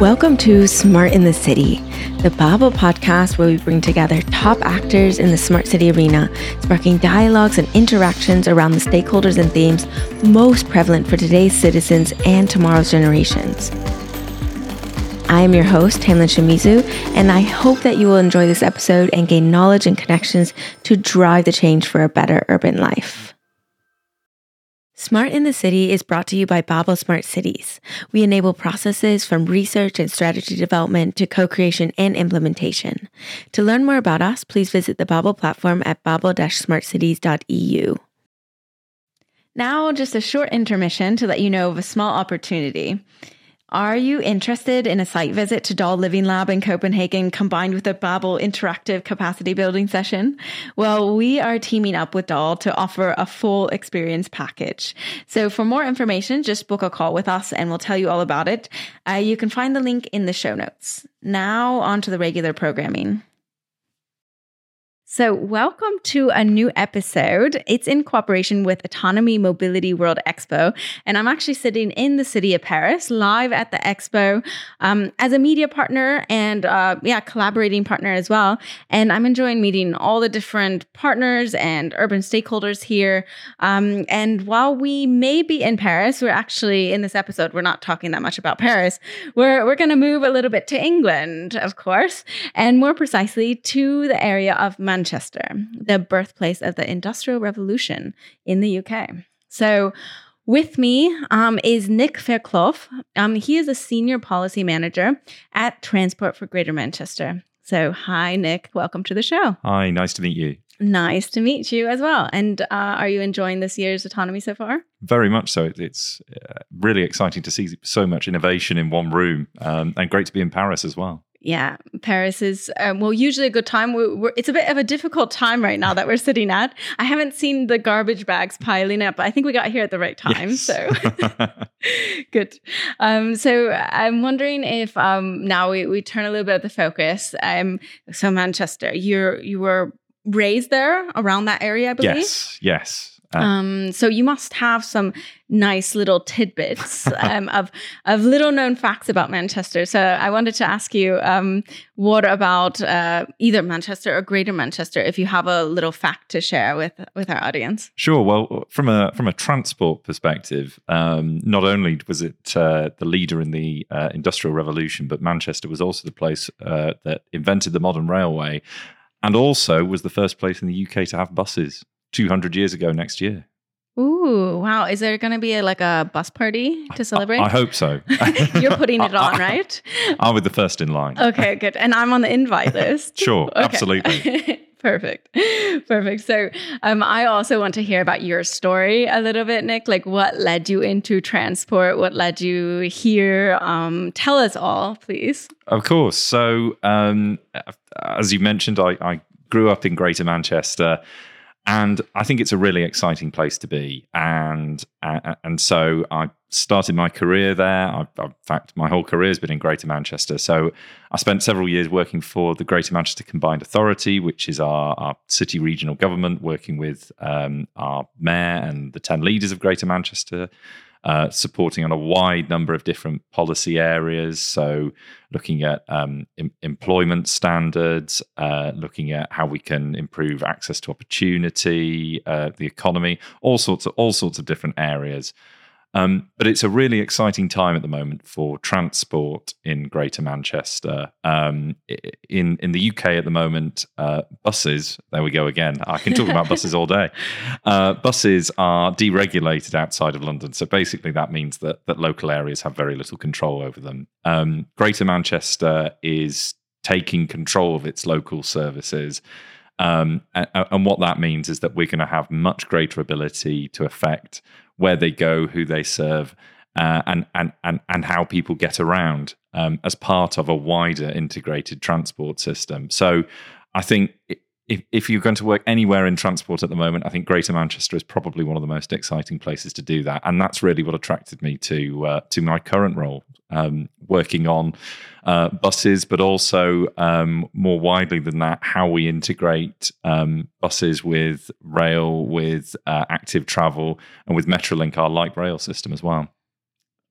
Welcome to Smart in the City, the Babel podcast where we bring together top actors in the smart city arena, sparking dialogues and interactions around the stakeholders and themes most prevalent for today's citizens and tomorrow's generations. I am your host, Tamlyn Shimizu, and I hope that you will enjoy this episode and gain knowledge and connections to drive the change for a better urban life. Smart in the City is brought to you by Babel Smart Cities. We enable processes from research and strategy development to co creation and implementation. To learn more about us, please visit the Babel platform at babel-smartcities.eu. Now, just a short intermission to let you know of a small opportunity. Are you interested in a site visit to Doll Living Lab in Copenhagen combined with a Babel interactive capacity building session? Well, we are teaming up with Doll to offer a full experience package. So for more information, just book a call with us and we'll tell you all about it. Uh, you can find the link in the show notes. Now on to the regular programming. So, welcome to a new episode. It's in cooperation with Autonomy Mobility World Expo. And I'm actually sitting in the city of Paris, live at the expo um, as a media partner and, uh, yeah, collaborating partner as well. And I'm enjoying meeting all the different partners and urban stakeholders here. Um, and while we may be in Paris, we're actually in this episode, we're not talking that much about Paris. We're, we're going to move a little bit to England, of course, and more precisely to the area of Manchester. Manchester, the birthplace of the Industrial Revolution in the UK. So, with me um, is Nick Fairclough. Um, he is a senior policy manager at Transport for Greater Manchester. So, hi, Nick. Welcome to the show. Hi, nice to meet you. Nice to meet you as well. And uh, are you enjoying this year's autonomy so far? Very much so. It's uh, really exciting to see so much innovation in one room um, and great to be in Paris as well yeah, Paris is um, well usually a good time. We're, we're, it's a bit of a difficult time right now that we're sitting at. I haven't seen the garbage bags piling up, but I think we got here at the right time. Yes. So good. Um, so I'm wondering if um, now we, we turn a little bit of the focus. Um, so Manchester, you're you were raised there around that area, I believe. Yes, yes. Uh, um, so you must have some nice little tidbits um, of of little known facts about Manchester. So I wanted to ask you, um, what about uh, either Manchester or Greater Manchester? If you have a little fact to share with with our audience. Sure. Well, from a from a transport perspective, um, not only was it uh, the leader in the uh, industrial revolution, but Manchester was also the place uh, that invented the modern railway, and also was the first place in the UK to have buses. 200 years ago next year. Ooh, wow. Is there going to be a, like a bus party to celebrate? I, I hope so. You're putting it on, right? I'll be the first in line. Okay, good. And I'm on the invite list. sure, absolutely. Perfect. Perfect. So, um, I also want to hear about your story a little bit, Nick. Like, what led you into transport? What led you here? Um, tell us all, please. Of course. So, um, as you mentioned, I, I grew up in Greater Manchester and I think it's a really exciting place to be. And uh, and so I started my career there. I, in fact, my whole career has been in Greater Manchester. So I spent several years working for the Greater Manchester Combined Authority, which is our, our city regional government, working with um, our mayor and the ten leaders of Greater Manchester uh, supporting on a wide number of different policy areas. So, looking at um, em- employment standards, uh, looking at how we can improve access to opportunity, uh, the economy, all sorts of all sorts of different areas. Um, but it's a really exciting time at the moment for transport in Greater Manchester. Um, in in the UK at the moment, uh, buses. There we go again. I can talk about buses all day. Uh, buses are deregulated outside of London, so basically that means that that local areas have very little control over them. Um, Greater Manchester is taking control of its local services. Um, and, and, what that means is that we're going to have much greater ability to affect where they go, who they serve, uh, and, and, and, and how people get around um, as part of a wider integrated transport system. So I think if, if you're going to work anywhere in transport at the moment, I think Greater Manchester is probably one of the most exciting places to do that, and that's really what attracted me to uh, to my current role, um, working on uh, buses, but also um, more widely than that, how we integrate um, buses with rail, with uh, active travel, and with Metrolink, our light rail system as well.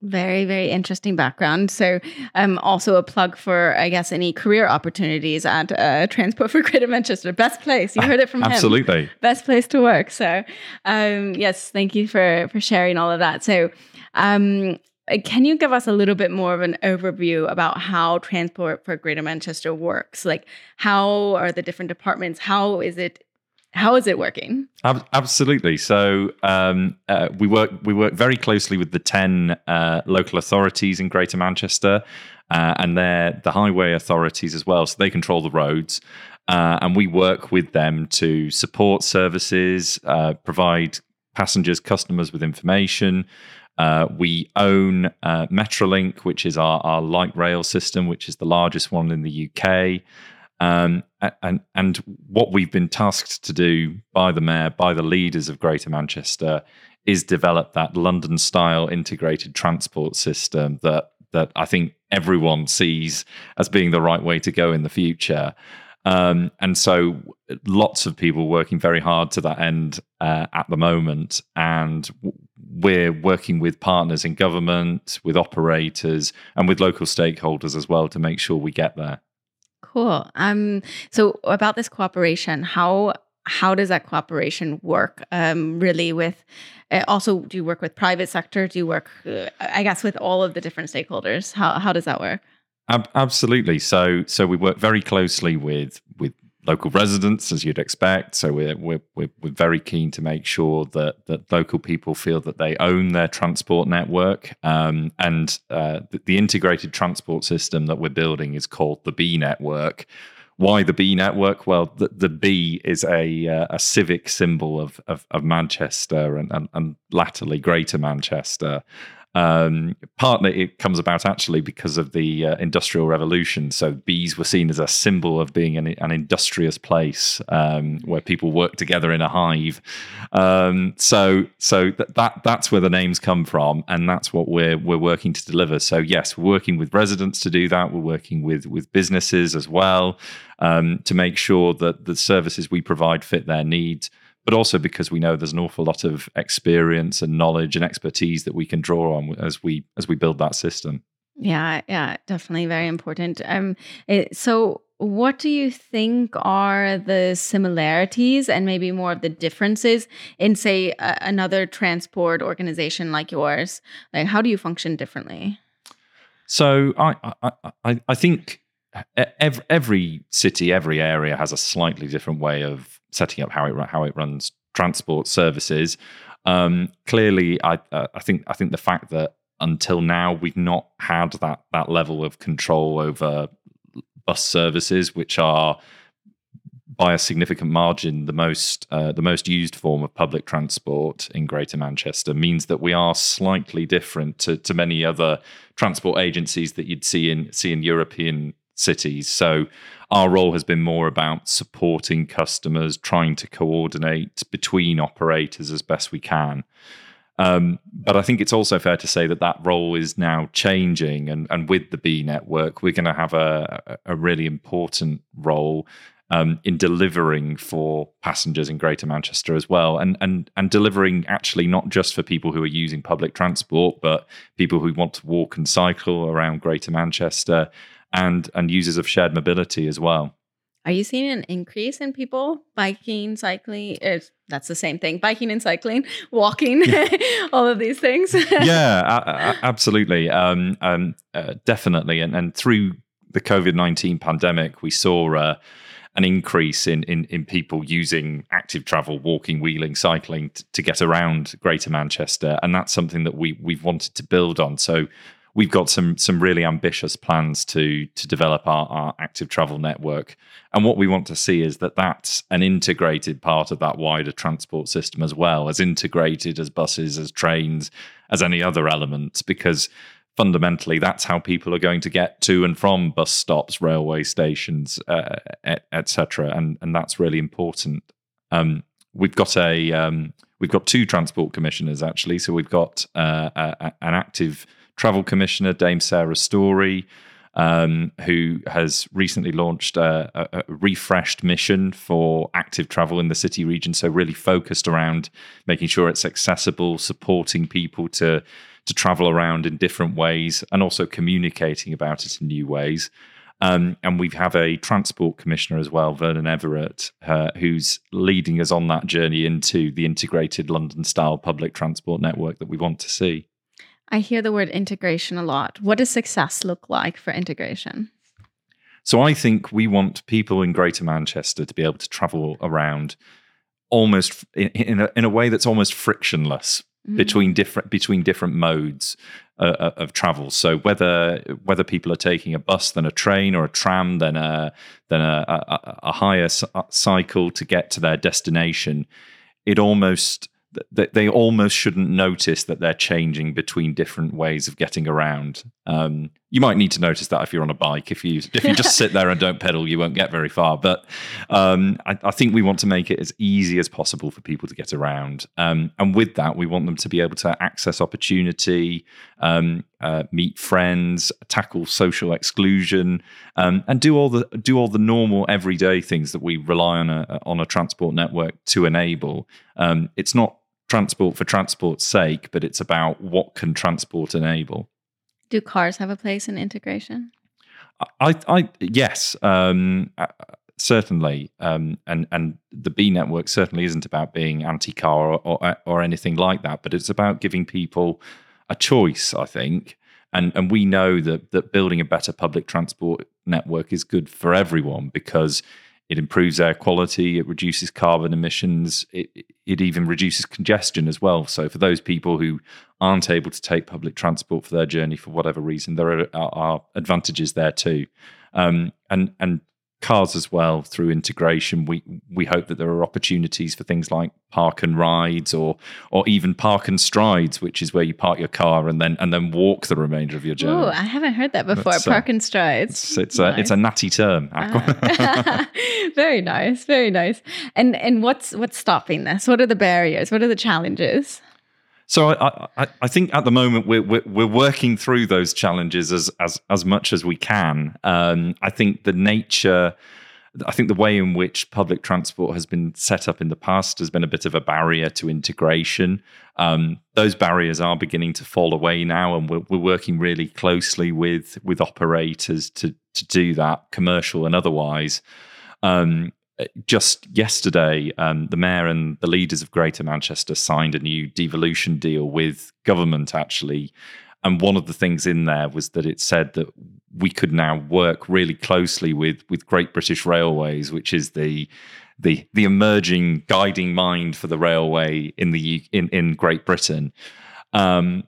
Very, very interesting background. So, um, also a plug for, I guess, any career opportunities at uh, Transport for Greater Manchester. Best place. You heard it from Absolutely. him. Best place to work. So, um, yes, thank you for for sharing all of that. So, um, can you give us a little bit more of an overview about how Transport for Greater Manchester works? Like, how are the different departments? How is it how is it working? Absolutely. So um, uh, we work we work very closely with the ten uh, local authorities in Greater Manchester, uh, and they're the highway authorities as well. So they control the roads, uh, and we work with them to support services, uh, provide passengers, customers with information. Uh, we own Metrolink, which is our, our light rail system, which is the largest one in the UK. Um, and and what we've been tasked to do by the mayor, by the leaders of Greater Manchester, is develop that London-style integrated transport system that that I think everyone sees as being the right way to go in the future. Um, and so, lots of people working very hard to that end uh, at the moment, and we're working with partners in government, with operators, and with local stakeholders as well to make sure we get there. Cool. Um, so about this cooperation, how how does that cooperation work? Um, really, with uh, also, do you work with private sector? Do you work, uh, I guess, with all of the different stakeholders? How how does that work? Ab- absolutely. So so we work very closely with with local residents, as you'd expect. So we're, we're, we're, very keen to make sure that, that local people feel that they own their transport network. Um, and uh, the, the, integrated transport system that we're building is called the Bee network. Why the Bee network? Well, the, the Bee is a, uh, a civic symbol of, of, of Manchester and, and, and latterly Greater Manchester. Um, partly it comes about actually because of the uh, Industrial Revolution. So bees were seen as a symbol of being an, an industrious place um, where people work together in a hive. Um, so so th- that that's where the names come from, and that's what we're we're working to deliver. So yes, we're working with residents to do that. We're working with with businesses as well um, to make sure that the services we provide fit their needs but also because we know there's an awful lot of experience and knowledge and expertise that we can draw on as we as we build that system. Yeah, yeah, definitely very important. Um, it, so what do you think are the similarities and maybe more of the differences in say another transport organization like yours like how do you function differently so i i i, I think every, every city every area has a slightly different way of setting up how it how it runs transport services. Um, clearly, I uh, I think I think the fact that until now we've not had that that level of control over bus services, which are by a significant margin the most uh, the most used form of public transport in Greater Manchester, means that we are slightly different to, to many other transport agencies that you'd see in see in European cities. So our role has been more about supporting customers, trying to coordinate between operators as best we can. Um, but I think it's also fair to say that that role is now changing, and, and with the Bee network, we're going to have a, a really important role um, in delivering for passengers in Greater Manchester as well, and and and delivering actually not just for people who are using public transport, but people who want to walk and cycle around Greater Manchester, and and users of shared mobility as well. Are you seeing an increase in people biking, cycling? That's the same thing. Biking and cycling, walking, all of these things. yeah, absolutely, um, um, uh, definitely. And, and through the COVID nineteen pandemic, we saw uh, an increase in, in in people using active travel, walking, wheeling, cycling t- to get around Greater Manchester, and that's something that we we've wanted to build on. So we've got some some really ambitious plans to to develop our, our active travel network. And what we want to see is that that's an integrated part of that wider transport system as well, as integrated as buses, as trains, as any other element, because fundamentally that's how people are going to get to and from bus stops, railway stations, uh, etc. Et and and that's really important. Um, we've got a um, we've got two transport commissioners actually, so we've got uh, a, an active travel commissioner, Dame Sarah Storey, um, who has recently launched a, a, a, refreshed mission for active travel in the city region. So, really focused around making sure it's accessible, supporting people to, to travel around in different ways, and also communicating about it in new ways. Um, and we have a transport commissioner as well, Vernon Everitt, uh, who's leading us on that journey into the integrated London style public transport network that we want to see. I hear the word integration a lot. What does success look like for integration? So I think we want people in Greater Manchester to be able to travel around almost in, in, a, in a way that's almost frictionless mm-hmm. between different between different modes uh, uh, of travel. So whether whether people are taking a bus, then a train, or a tram, then a then a, a, a hire cycle to get to their destination, it almost they almost shouldn't notice that they're changing between different ways of getting around. Um, you might need to notice that if you're on a bike. If you if you just sit there and don't pedal, you won't get very far. But um, I, I, think we want to make it as easy as possible for people to get around. Um, and with that, we want them to be able to access opportunity, um, uh, meet friends, tackle social exclusion, um, and do all the do all the normal everyday things that we rely on a on a transport network to enable. Um, it's not transport for transport's sake, but it's about what can transport enable. Do cars have a place in integration? I, I yes, um, uh, certainly, um, and and the Bee network certainly isn't about being anti-car or, or, or anything like that, but it's about giving people a choice. I think, and and we know that that building a better public transport network is good for everyone because it improves air quality, it reduces carbon emissions, it, it even reduces congestion as well. So, for those people who aren't able to take public transport for their journey for whatever reason, there are, are advantages there too. Um, and and cars as well through integration. We we hope that there are opportunities for things like park and rides or or even park and strides which is where you park your car and then and then walk the remainder of your journey. Oh i haven't heard that before. Uh, park and strides. it's, it's nice. a it's a natty term uh, very nice very nice. And and what's what's stopping this? What are the barriers? What are the challenges so I, I, I, think at the moment we're, we're, we're working through those challenges as as as much as we can. Um, I think the nature, I think the way in which public transport has been set up in the past has been a bit of a barrier to integration. Um, those barriers are beginning to fall away now, and we're, we're working really closely with with operators to to do that, commercial and otherwise. Um, just yesterday, um, the mayor and the leaders of Greater Manchester signed a new devolution deal with government, actually. And one of the things in there was that it said that we could now work really closely with with Great British Railways, which is the the the emerging guiding mind for the railway in the in in Great Britain. Um,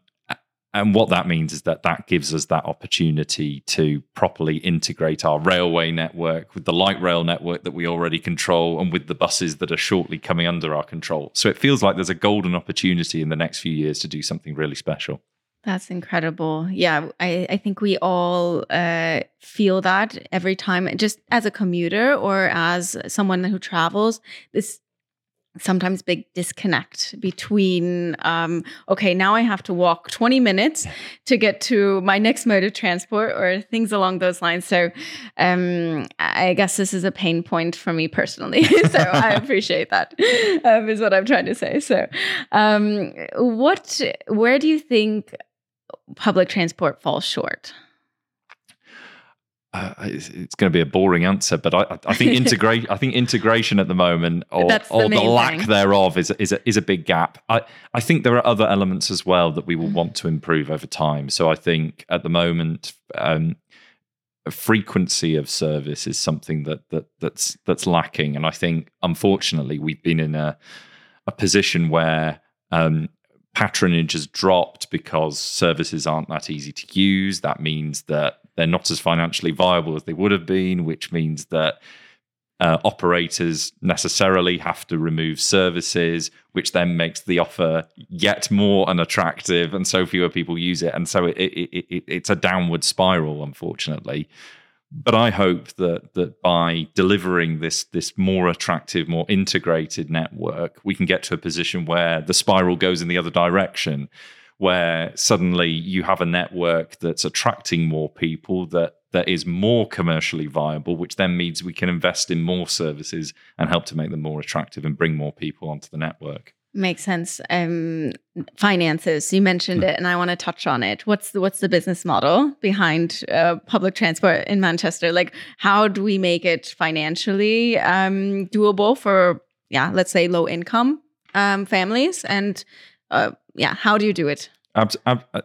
and what that means is that that gives us that opportunity to properly integrate our railway network with the light rail network that we already control and with the buses that are shortly coming under our control. So it feels like there's a golden opportunity in the next few years to do something really special. That's incredible. Yeah, I, I think we all uh, feel that every time, just as a commuter or as someone who travels, this sometimes big disconnect between um, okay now i have to walk 20 minutes to get to my next mode of transport or things along those lines. So um, i guess this is a pain point for me personally. So i appreciate that um, is what i'm trying to say. So um, what where do you think public transport falls short uh, it's, it's, going to be a boring answer, but I, I think integrate. I think integration at the moment, or, the, or the lack thing. thereof, is is a, is a big gap. I I think there are other elements as well that we will want to improve over time. So I think at the moment, um, frequency of service is something that that that's that's lacking, and I think unfortunately we've been in a a position where um, patronage has dropped because services aren't that easy to use. That means that they're not as financially viable as they would have been, which means that uh, operators necessarily have to remove services, which then makes the offer yet more unattractive, and so fewer people use it. And so it, it, it, it's a downward spiral, unfortunately. But I hope that that by delivering this this more attractive, more integrated network, we can get to a position where the spiral goes in the other direction where suddenly you have a network that's attracting more people that that is more commercially viable, which then means we can invest in more services and help to make them more attractive and bring more people onto the network. Makes sense. Um, finances. You mentioned it, and I want to touch on it. What's the what's the business model behind uh, public transport in Manchester? Like, how do we make it financially um, doable for yeah, let's say low income um, families? And uh, yeah, how do you do it?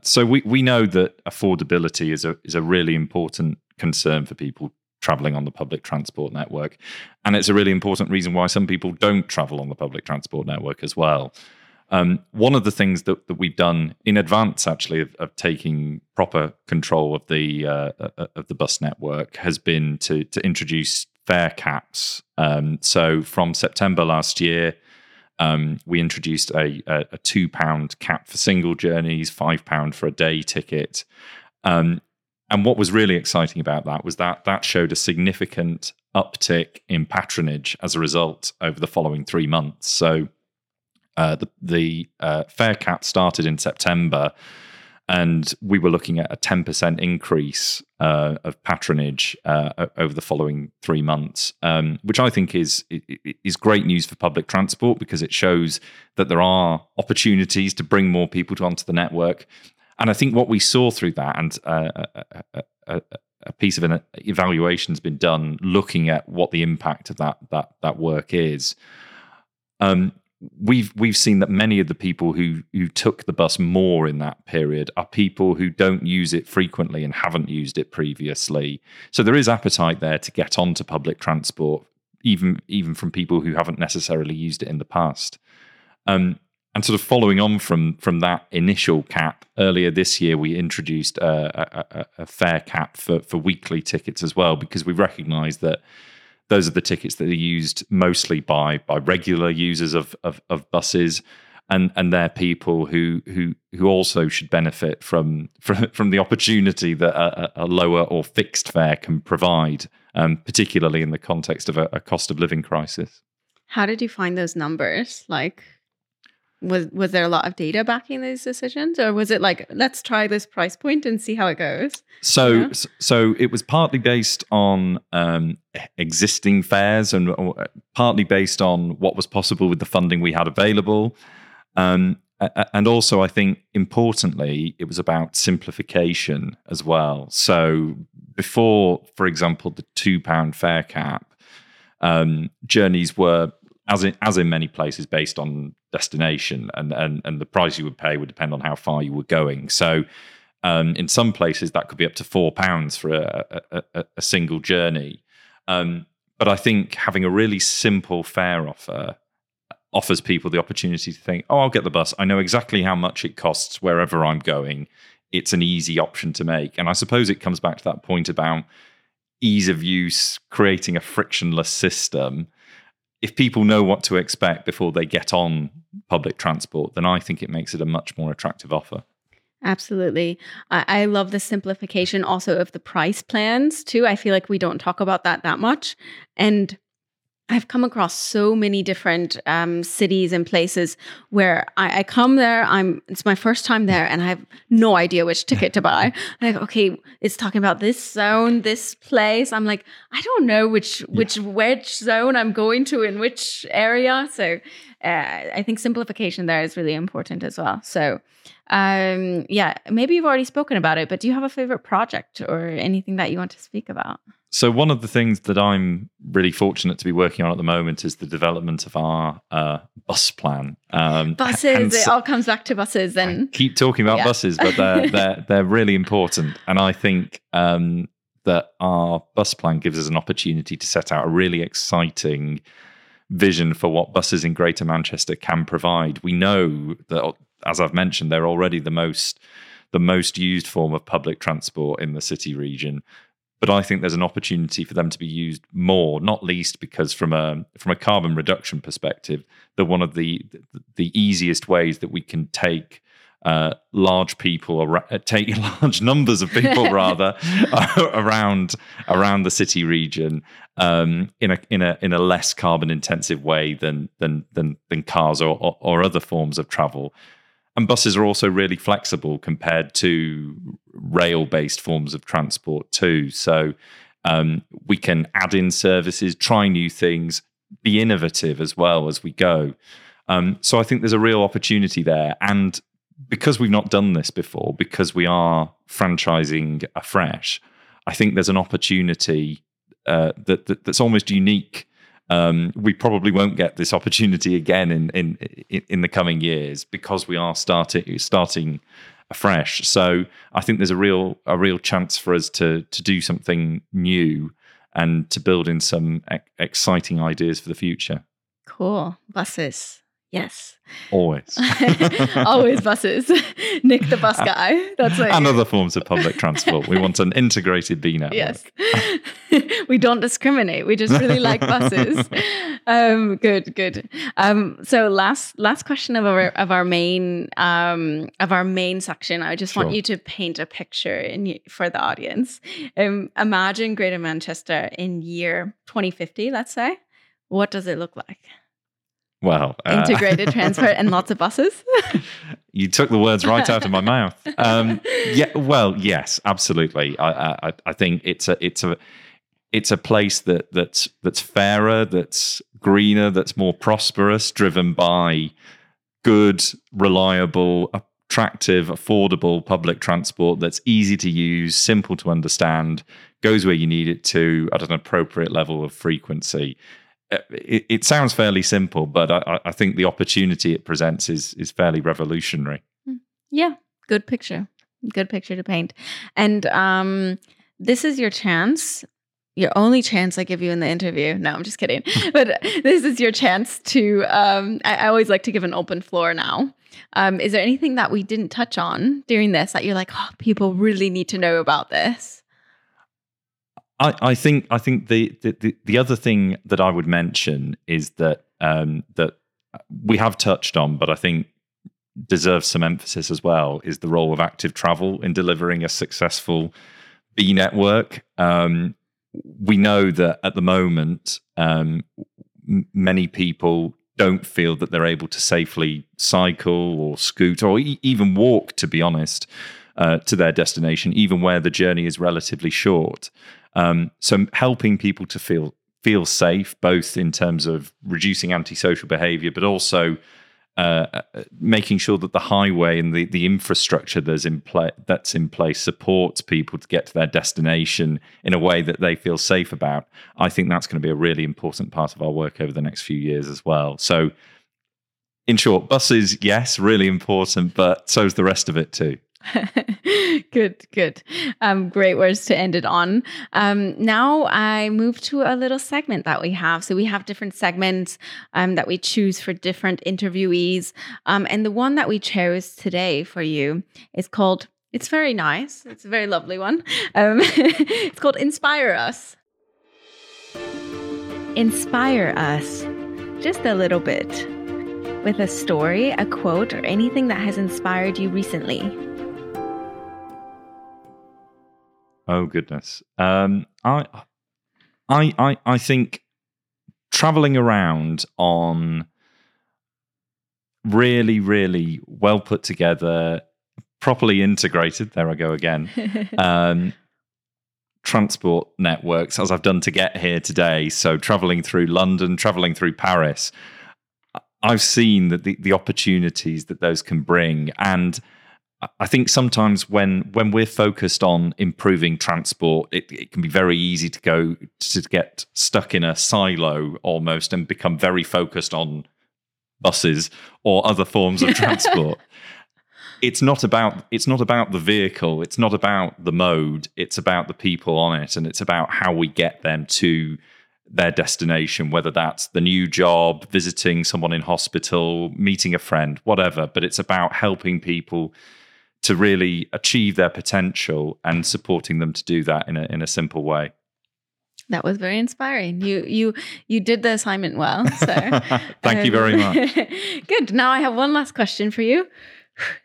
so we we know that affordability is a is a really important concern for people traveling on the public transport network. And it's a really important reason why some people don't travel on the public transport network as well. Um, one of the things that, that we've done in advance, actually, of, of taking proper control of the uh, uh, of the bus network, has been to to introduce fare caps. Um, so from September last year, um, we introduced a, a, a, two pound cap for single journeys, five pound for a day ticket. Um, and what was really exciting about that was that that showed a significant uptick in patronage as a result over the following three months. So uh, the, the uh, fare cap started in September, and we were looking at a 10% increase uh, of patronage uh, over the following three months, um, which I think is is great news for public transport because it shows that there are opportunities to bring more people onto the network and I think what we saw through that, and uh, a, a, a, a, piece of an evaluation has been done looking at what the impact of that that that work is. Um, we've we've seen that many of the people who who took the bus more in that period are people who don't use it frequently and haven't used it previously. So there is appetite there to get onto public transport, even even from people who haven't necessarily used it in the past. Um, and sort of following on from from that initial cap, earlier this year we introduced a, a, a fare cap for, for weekly tickets as well, because we recognise that those are the tickets that are used mostly by by regular users of of, of buses, and and they're people who who who also should benefit from from, from the opportunity that a, a lower or fixed fare can provide, um, particularly in the context of a, a cost of living crisis. How did you find those numbers? Like was was there a lot of data backing those decisions? Or was it like let's try this price point and see how it goes? So so it was partly based on um, existing fares and uh, partly based on what was possible with the funding we had available. Um, and also i think importantly it was about simplification as well. So before for example the two pound fare cap um, journeys were as in as in many places based on destination and and and the price you would pay would depend on how far you were going. So um, in some places that could be up to four pounds for a, a, a, a single journey. Um, but i think having a really simple fare offer offers people the opportunity to think oh i'll get the bus. I know exactly how much it costs wherever i'm going. It's an easy option to make. And i suppose it comes back to that point about ease of use creating a frictionless system if people know what to expect before they get on public transport, then I think it makes it a much more attractive offer. Absolutely. I, I, love the simplification also of the price plans too. I feel like we don't talk about that that much. And I've come across so many different um, cities and places where I, I, come there. I'm it's my first time there, and I have no idea which ticket to buy. I'm like, okay, it's talking about this zone, this place. I'm like, I don't know which which which zone I'm going to in which area. So uh, I think simplification there is really important as well. So um, yeah, maybe you've already spoken about it, but do you have a favorite project or anything that you want to speak about? So one of the things that I'm really fortunate to be working on at the moment is the development of our uh, bus plan. Um, buses, it all comes back to buses. And I keep talking about yeah. buses, but they're they're they're really important, and I think um, that our bus plan gives us an opportunity to set out a really exciting vision for what buses in Greater Manchester can provide. We know that, as I've mentioned, they're already the most the most used form of public transport in the city region but I think there's an opportunity for them to be used more, not least because from a from a carbon reduction perspective, they're one of the the easiest ways that we can take uh, large people or uh, take large numbers of people rather around around the city region um, in a in a in a less carbon intensive way than than than than cars or, or, or other forms of travel. And buses are also really flexible compared to rail based forms of transport too. So um, we can add in services, try new things, be innovative as well as we go. Um, so I think there's a real opportunity there. And because we've not done this before, because we are franchising afresh, I think there's an opportunity uh, that, that, that's almost unique um, we probably won't get this opportunity again in, in in the coming years because we are starting starting afresh. So I think there's a real a real chance for us to to do something new and to build in some exciting ideas for the future. Cool buses. Yes. Always. Always buses. Nick the bus guy. That's like and other forms of public transport. We want an integrated Bee network. Yes. we don't discriminate. We just really like buses. Um, good, good. Um, so last last question of our of our main um, of our main section. I just Sure. want you to paint a picture in for the audience. Um, imagine Greater Manchester in year 2050, let's say. What does it look like? Well, uh, Integrated transport and lots of buses. you took the words right out of my mouth. Um, yeah, well, yes, absolutely. I, I, I think it's a, it's a, it's a place that that's that's fairer, that's greener, that's more prosperous, driven by good, reliable, attractive, affordable public transport that's easy to use, simple to understand, goes where you need it to at an appropriate level of frequency. Uh, It, it sounds fairly simple, but I, I- I think the opportunity it presents is is fairly revolutionary. Yeah, good picture. Good picture to paint. And um, this is your chance, your only chance I give you in the interview. No, I'm just kidding. but this is your chance to. Um, I, I always like to give an open floor now. Um, is there anything that we didn't touch on during this that you're like, oh, people really need to know about this? I, I think I think the, the the the other thing that I would mention is that um, that we have touched on, but I think deserves some emphasis as well, is the role of active travel in delivering a successful Bee network. Um, we know that at the moment, um, m- many people don't feel that they're able to safely cycle or scoot or e- even walk, to be honest, uh, to their destination, even where the journey is relatively short. Um, so helping people to feel feel safe, both in terms of reducing antisocial behaviour, but also uh, uh, making sure that the highway and the, the infrastructure that's in place that's in place supports people to get to their destination in a way that they feel safe about. I think that's going to be a really important part of our work over the next few years as well. So, in short, buses, yes, really important, but so is the rest of it too. good, good. Um, great words to end it on. Um, now I move to a little segment that we have. So we have different segments um, that we choose for different interviewees. Um, and the one that we chose today for you is called, it's very nice. It's a very lovely one. Um, it's called Inspire Us. Inspire us just a little bit with a story, a quote, or anything that has inspired you recently. Oh goodness. Um, I, I, I, I think traveling around on really, really well put together, properly integrated. There I go again. um, transport networks, as I've done to get here today. So traveling through London, traveling through Paris. I've seen that the, the opportunities that those can bring, and I think sometimes when when we're focused on improving transport, it, it can be very easy to go to get stuck in a silo almost and become very focused on buses or other forms of transport. it's not about it's not about the vehicle, it's not about the mode, it's about the people on it, and it's about how we get them to their destination, whether that's the new job, visiting someone in hospital, meeting a friend, whatever. But it's about helping people to really achieve their potential and supporting them to do that in a in a simple way. That was very inspiring. You you you did the assignment well. So Thank you very much. Good. Now I have one last question for you.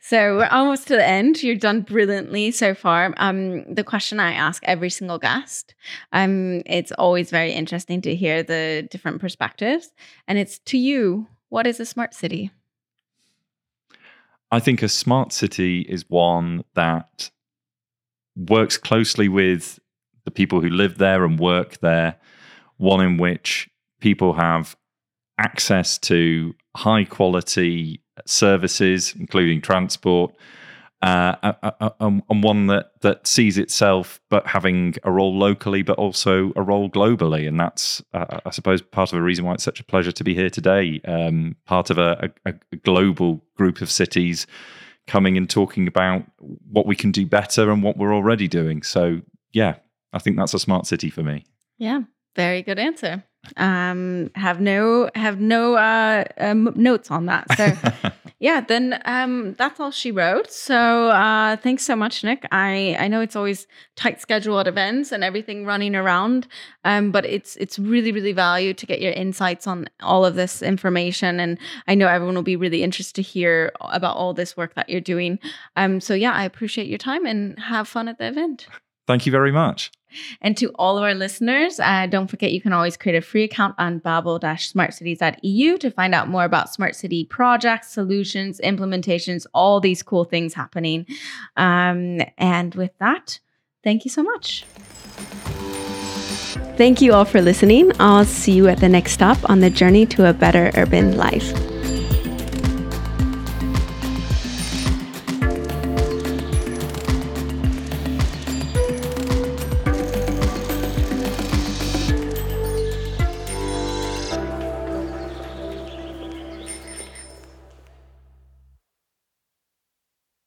So we're almost to the end. You've done brilliantly so far. Um, the question I ask every single guest. Um, it's always very interesting to hear the different perspectives. And it's to you, what is a smart city? I think a smart city is one that works closely with the people who live there and work there, one in which people have access to high quality services, including transport, uh, and one that that sees itself but having a role locally, but also a role globally, and that's uh, I suppose part of the reason why it's such a pleasure to be here today. Um, part of a, a, a, global group of cities coming and talking about what we can do better and what we're already doing. So yeah, I think that's a smart city for me. Yeah, very good answer. Um, have no have no uh, um, notes on that. So yeah, then um, that's all she wrote. So uh, thanks so much, Nick. I I know it's always tight schedule at events and everything running around, um, but it's it's really really valued to get your insights on all of this information, and I know everyone will be really interested to hear about all this work that you're doing. Um, so yeah, I appreciate your time and have fun at the event. Thank you very much. And to all of our listeners, uh, don't forget you can always create a free account on babel-smartcities.eu to find out more about smart city projects, solutions, implementations, all these cool things happening. Um, and with that, thank you so much. Thank you all for listening. I'll see you at the next stop on the journey to a better urban life.